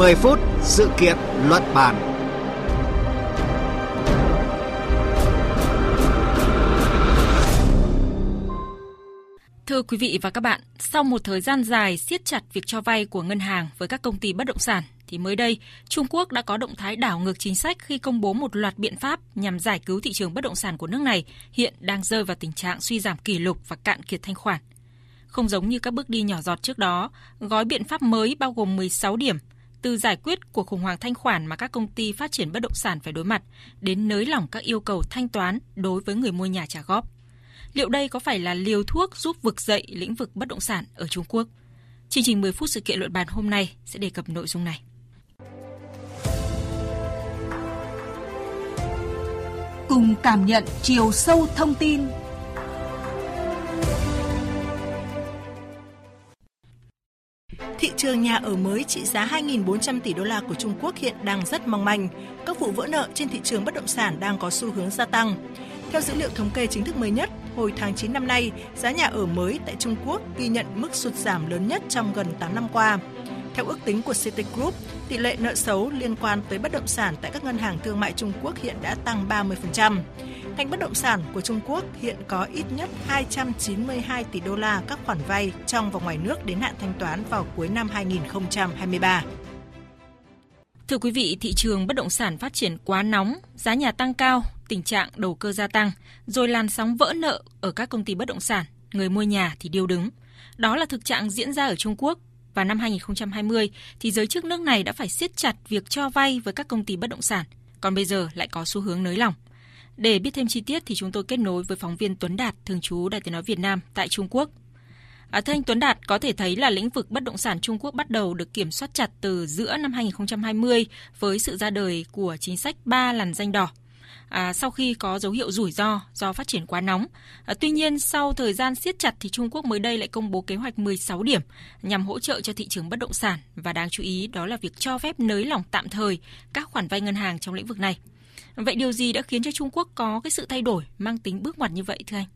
10 phút sự kiện luận bàn. Thưa quý vị và các bạn, sau một thời gian dài siết chặt việc cho vay của ngân hàng với các công ty bất động sản, thì mới đây, Trung Quốc đã có động thái đảo ngược chính sách khi công bố một loạt biện pháp nhằm giải cứu thị trường bất động sản của nước này hiện đang rơi vào tình trạng suy giảm kỷ lục và cạn kiệt thanh khoản. Không giống như các bước đi nhỏ giọt trước đó, gói biện pháp mới bao gồm 16 điểm, từ giải quyết cuộc khủng hoảng thanh khoản mà các công ty phát triển bất động sản phải đối mặt, đến nới lỏng các yêu cầu thanh toán đối với người mua nhà trả góp. Liệu đây có phải là liều thuốc giúp vực dậy lĩnh vực bất động sản ở Trung Quốc? Chương trình 10 phút sự kiện luận bàn hôm nay sẽ đề cập nội dung này. Cùng cảm nhận chiều sâu thông tin trường nhà ở mới trị giá 2.400 tỷ đô la của Trung Quốc hiện đang rất mong manh. Các vụ vỡ nợ trên thị trường bất động sản đang có xu hướng gia tăng. Theo dữ liệu thống kê chính thức mới nhất, hồi tháng 9 năm nay, giá nhà ở mới tại Trung Quốc ghi nhận mức sụt giảm lớn nhất trong gần 8 năm qua. Theo ước tính của City Group, tỷ lệ nợ xấu liên quan tới bất động sản tại các ngân hàng thương mại Trung Quốc hiện đã tăng 30%. Ngành bất động sản của Trung Quốc hiện có ít nhất 292 tỷ đô la các khoản vay trong và ngoài nước đến hạn thanh toán vào cuối năm 2023. Thưa quý vị, thị trường bất động sản phát triển quá nóng, giá nhà tăng cao, tình trạng đầu cơ gia tăng, rồi làn sóng vỡ nợ ở các công ty bất động sản, người mua nhà thì điêu đứng. Đó là thực trạng diễn ra ở Trung Quốc và năm 2020 thì giới chức nước này đã phải siết chặt việc cho vay với các công ty bất động sản, còn bây giờ lại có xu hướng nới lỏng. Để biết thêm chi tiết thì chúng tôi kết nối với phóng viên Tuấn Đạt, thường trú Đài Tiếng nói Việt Nam tại Trung Quốc. À, thưa anh Tuấn Đạt, có thể thấy là lĩnh vực bất động sản Trung Quốc bắt đầu được kiểm soát chặt từ giữa năm 2020 với sự ra đời của chính sách ba làn danh đỏ. À, sau khi có dấu hiệu rủi ro do phát triển quá nóng. À, tuy nhiên, sau thời gian siết chặt thì Trung Quốc mới đây lại công bố kế hoạch 16 điểm nhằm hỗ trợ cho thị trường bất động sản và đáng chú ý đó là việc cho phép nới lỏng tạm thời các khoản vay ngân hàng trong lĩnh vực này. Vậy điều gì đã khiến cho Trung Quốc có cái sự thay đổi mang tính bước ngoặt như vậy thưa anh?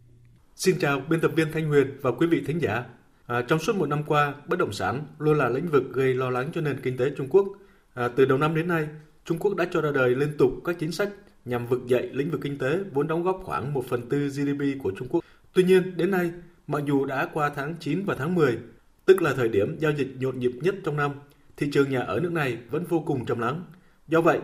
Xin chào biên tập viên Thanh Huyền và quý vị thính giả. À, trong suốt một năm qua, bất động sản luôn là lĩnh vực gây lo lắng cho nền kinh tế Trung Quốc. À, từ đầu năm đến nay, Trung Quốc đã cho ra đời liên tục các chính sách nhằm vực dậy lĩnh vực kinh tế vốn đóng góp khoảng 1 phần tư GDP của Trung Quốc. Tuy nhiên, đến nay, mặc dù đã qua tháng 9 và tháng 10, tức là thời điểm giao dịch nhộn nhịp nhất trong năm, thị trường nhà ở nước này vẫn vô cùng trầm lắng. Do vậy,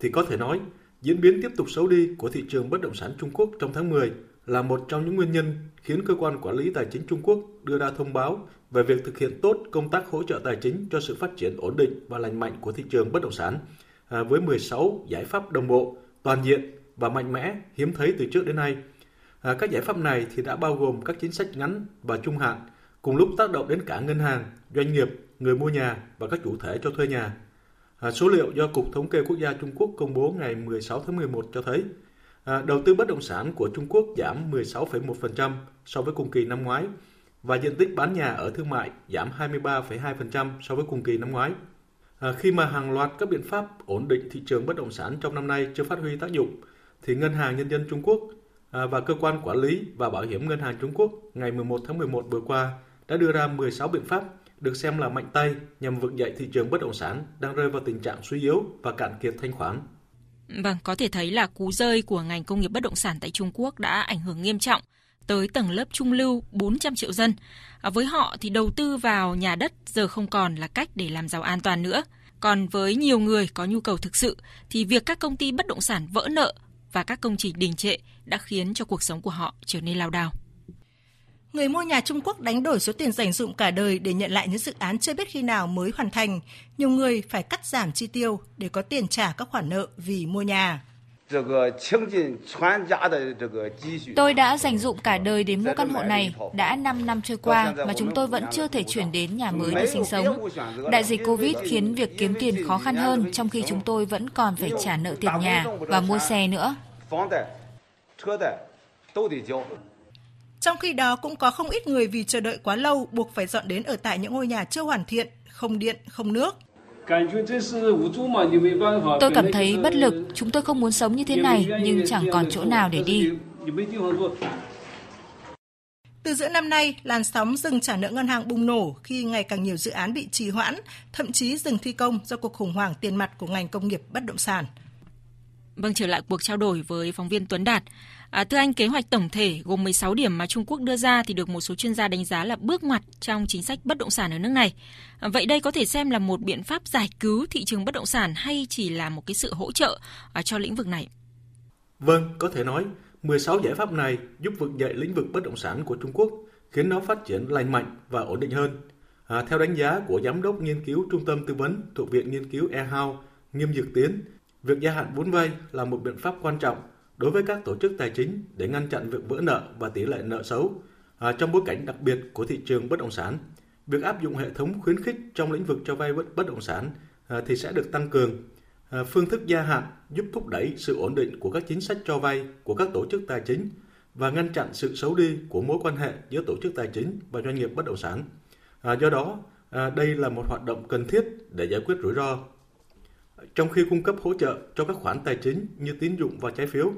thì có thể nói, diễn biến tiếp tục xấu đi của thị trường bất động sản Trung Quốc trong tháng 10 là một trong những nguyên nhân khiến cơ quan quản lý tài chính Trung Quốc đưa ra thông báo về việc thực hiện tốt công tác hỗ trợ tài chính cho sự phát triển ổn định và lành mạnh của thị trường bất động sản à, với 16 giải pháp đồng bộ, toàn diện và mạnh mẽ hiếm thấy từ trước đến nay. À, các giải pháp này thì đã bao gồm các chính sách ngắn và trung hạn, cùng lúc tác động đến cả ngân hàng, doanh nghiệp, người mua nhà và các chủ thể cho thuê nhà. À, số liệu do Cục Thống kê Quốc gia Trung Quốc công bố ngày 16 tháng 11 cho thấy À, đầu tư bất động sản của Trung Quốc giảm 16,1% so với cùng kỳ năm ngoái và diện tích bán nhà ở thương mại giảm 23,2% so với cùng kỳ năm ngoái. À, khi mà hàng loạt các biện pháp ổn định thị trường bất động sản trong năm nay chưa phát huy tác dụng, thì Ngân hàng Nhân dân Trung Quốc à, và Cơ quan Quản lý và Bảo hiểm Ngân hàng Trung Quốc ngày 11 tháng 11 vừa qua đã đưa ra 16 biện pháp được xem là mạnh tay nhằm vực dậy thị trường bất động sản đang rơi vào tình trạng suy yếu và cạn kiệt thanh khoản. Vâng, có thể thấy là cú rơi của ngành công nghiệp bất động sản tại Trung Quốc đã ảnh hưởng nghiêm trọng tới tầng lớp trung lưu 400 triệu dân. À, với họ thì đầu tư vào nhà đất giờ không còn là cách để làm giàu an toàn nữa. Còn với nhiều người có nhu cầu thực sự thì việc các công ty bất động sản vỡ nợ và các công trình đình trệ đã khiến cho cuộc sống của họ trở nên lao đao. Người mua nhà Trung Quốc đánh đổi số tiền dành dụm cả đời để nhận lại những dự án chưa biết khi nào mới hoàn thành. Nhiều người phải cắt giảm chi tiêu để có tiền trả các khoản nợ vì mua nhà. Tôi đã dành dụm cả đời để mua căn hộ này, đã 5 năm trôi qua mà chúng tôi vẫn chưa thể chuyển đến nhà mới để sinh sống. Đại dịch Covid khiến việc kiếm tiền khó khăn hơn trong khi chúng tôi vẫn còn phải trả nợ tiền nhà và mua xe nữa. Trong khi đó cũng có không ít người vì chờ đợi quá lâu buộc phải dọn đến ở tại những ngôi nhà chưa hoàn thiện, không điện, không nước. Tôi cảm thấy bất lực, chúng tôi không muốn sống như thế này nhưng chẳng còn chỗ nào để đi. Từ giữa năm nay, làn sóng dừng trả nợ ngân hàng bùng nổ khi ngày càng nhiều dự án bị trì hoãn, thậm chí dừng thi công do cuộc khủng hoảng tiền mặt của ngành công nghiệp bất động sản. Vâng, trở lại cuộc trao đổi với phóng viên Tuấn Đạt. À, thưa anh, kế hoạch tổng thể gồm 16 điểm mà Trung Quốc đưa ra thì được một số chuyên gia đánh giá là bước ngoặt trong chính sách bất động sản ở nước này. À, vậy đây có thể xem là một biện pháp giải cứu thị trường bất động sản hay chỉ là một cái sự hỗ trợ à, cho lĩnh vực này? Vâng, có thể nói 16 giải pháp này giúp vực dậy lĩnh vực bất động sản của Trung Quốc, khiến nó phát triển lành mạnh và ổn định hơn. À, theo đánh giá của Giám đốc nghiên cứu Trung tâm Tư vấn thuộc Viện Nghiên cứu eHouse, Nghiêm Dược Tiến, việc gia hạn vốn vay là một biện pháp quan trọng đối với các tổ chức tài chính để ngăn chặn việc vỡ nợ và tỷ lệ nợ xấu. À, trong bối cảnh đặc biệt của thị trường bất động sản, việc áp dụng hệ thống khuyến khích trong lĩnh vực cho vay bất động sản à, thì sẽ được tăng cường. À, phương thức gia hạn giúp thúc đẩy sự ổn định của các chính sách cho vay của các tổ chức tài chính và ngăn chặn sự xấu đi của mối quan hệ giữa tổ chức tài chính và doanh nghiệp bất động sản. À, do đó, à, đây là một hoạt động cần thiết để giải quyết rủi ro. Trong khi cung cấp hỗ trợ cho các khoản tài chính như tín dụng và trái phiếu,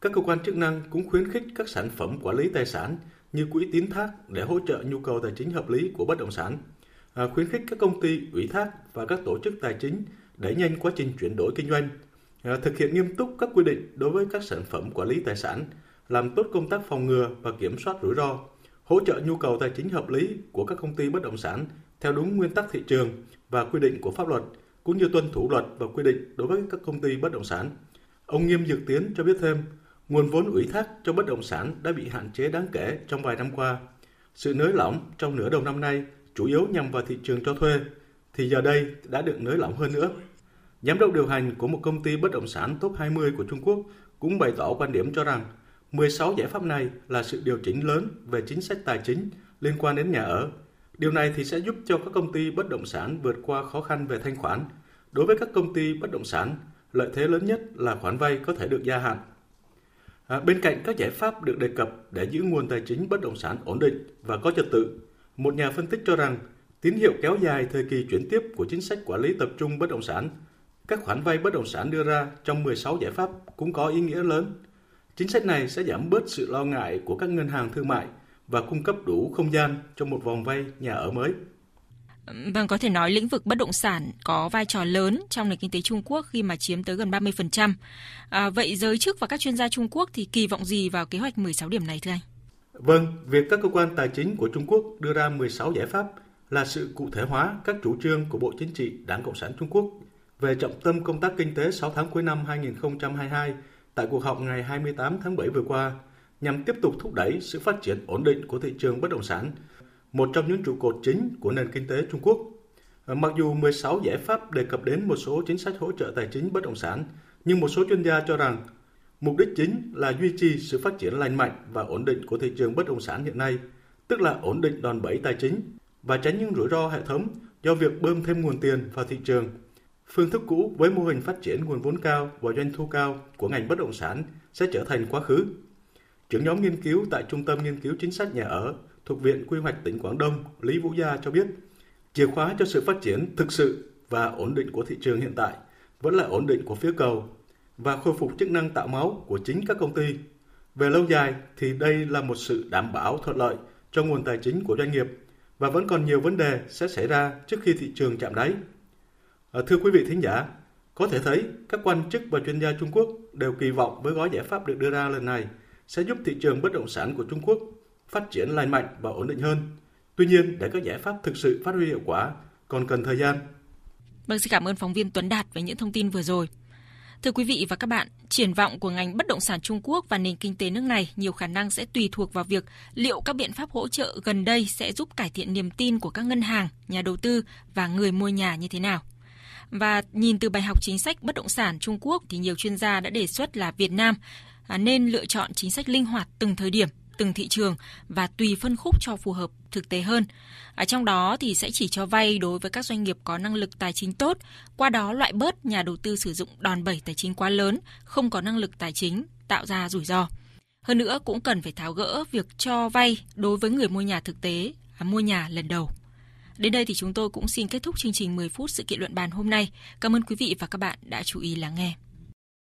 các cơ quan chức năng cũng khuyến khích các sản phẩm quản lý tài sản như quỹ tín thác để hỗ trợ nhu cầu tài chính hợp lý của bất động sản, à, khuyến khích các công ty ủy thác và các tổ chức tài chính đẩy nhanh quá trình chuyển đổi kinh doanh, à, thực hiện nghiêm túc các quy định đối với các sản phẩm quản lý tài sản, làm tốt công tác phòng ngừa và kiểm soát rủi ro, hỗ trợ nhu cầu tài chính hợp lý của các công ty bất động sản theo đúng nguyên tắc thị trường và quy định của pháp luật, cũng như tuân thủ luật và quy định đối với các công ty bất động sản. Ông Nghiêm Dược Tiến cho biết thêm, nguồn vốn ủy thác cho bất động sản đã bị hạn chế đáng kể trong vài năm qua. Sự nới lỏng trong nửa đầu năm nay chủ yếu nhằm vào thị trường cho thuê, thì giờ đây đã được nới lỏng hơn nữa. Giám đốc điều hành của một công ty bất động sản top 20 của Trung Quốc cũng bày tỏ quan điểm cho rằng 16 giải pháp này là sự điều chỉnh lớn về chính sách tài chính liên quan đến nhà ở. Điều này thì sẽ giúp cho các công ty bất động sản vượt qua khó khăn về thanh khoản. Đối với các công ty bất động sản, lợi thế lớn nhất là khoản vay có thể được gia hạn. À, bên cạnh các giải pháp được đề cập để giữ nguồn tài chính bất động sản ổn định và có trật tự, một nhà phân tích cho rằng tín hiệu kéo dài thời kỳ chuyển tiếp của chính sách quản lý tập trung bất động sản, các khoản vay bất động sản đưa ra trong 16 giải pháp cũng có ý nghĩa lớn. Chính sách này sẽ giảm bớt sự lo ngại của các ngân hàng thương mại và cung cấp đủ không gian cho một vòng vay nhà ở mới. Vâng, có thể nói lĩnh vực bất động sản có vai trò lớn trong nền kinh tế Trung Quốc khi mà chiếm tới gần 30%. À, vậy giới chức và các chuyên gia Trung Quốc thì kỳ vọng gì vào kế hoạch 16 điểm này thưa anh? Vâng, việc các cơ quan tài chính của Trung Quốc đưa ra 16 giải pháp là sự cụ thể hóa các chủ trương của Bộ Chính trị Đảng Cộng sản Trung Quốc về trọng tâm công tác kinh tế 6 tháng cuối năm 2022 tại cuộc họp ngày 28 tháng 7 vừa qua nhằm tiếp tục thúc đẩy sự phát triển ổn định của thị trường bất động sản một trong những trụ cột chính của nền kinh tế Trung Quốc. Ờ, mặc dù 16 giải pháp đề cập đến một số chính sách hỗ trợ tài chính bất động sản, nhưng một số chuyên gia cho rằng mục đích chính là duy trì sự phát triển lành mạnh và ổn định của thị trường bất động sản hiện nay, tức là ổn định đòn bẩy tài chính và tránh những rủi ro hệ thống do việc bơm thêm nguồn tiền vào thị trường. Phương thức cũ với mô hình phát triển nguồn vốn cao và doanh thu cao của ngành bất động sản sẽ trở thành quá khứ. Trưởng nhóm nghiên cứu tại Trung tâm Nghiên cứu Chính sách Nhà ở thuộc Viện Quy hoạch tỉnh Quảng Đông Lý Vũ Gia cho biết, chìa khóa cho sự phát triển thực sự và ổn định của thị trường hiện tại vẫn là ổn định của phía cầu và khôi phục chức năng tạo máu của chính các công ty. Về lâu dài thì đây là một sự đảm bảo thuận lợi cho nguồn tài chính của doanh nghiệp và vẫn còn nhiều vấn đề sẽ xảy ra trước khi thị trường chạm đáy. À, thưa quý vị thính giả, có thể thấy các quan chức và chuyên gia Trung Quốc đều kỳ vọng với gói giải pháp được đưa ra lần này sẽ giúp thị trường bất động sản của Trung Quốc phát triển lành mạnh và ổn định hơn. Tuy nhiên, để các giải pháp thực sự phát huy hiệu quả còn cần thời gian. Vâng, xin cảm ơn phóng viên Tuấn Đạt với những thông tin vừa rồi. Thưa quý vị và các bạn, triển vọng của ngành bất động sản Trung Quốc và nền kinh tế nước này nhiều khả năng sẽ tùy thuộc vào việc liệu các biện pháp hỗ trợ gần đây sẽ giúp cải thiện niềm tin của các ngân hàng, nhà đầu tư và người mua nhà như thế nào. Và nhìn từ bài học chính sách bất động sản Trung Quốc thì nhiều chuyên gia đã đề xuất là Việt Nam À, nên lựa chọn chính sách linh hoạt từng thời điểm từng thị trường và tùy phân khúc cho phù hợp thực tế hơn. Ở trong đó thì sẽ chỉ cho vay đối với các doanh nghiệp có năng lực tài chính tốt, qua đó loại bớt nhà đầu tư sử dụng đòn bẩy tài chính quá lớn, không có năng lực tài chính, tạo ra rủi ro. Hơn nữa cũng cần phải tháo gỡ việc cho vay đối với người mua nhà thực tế, à, mua nhà lần đầu. Đến đây thì chúng tôi cũng xin kết thúc chương trình 10 phút sự kiện luận bàn hôm nay. Cảm ơn quý vị và các bạn đã chú ý lắng nghe.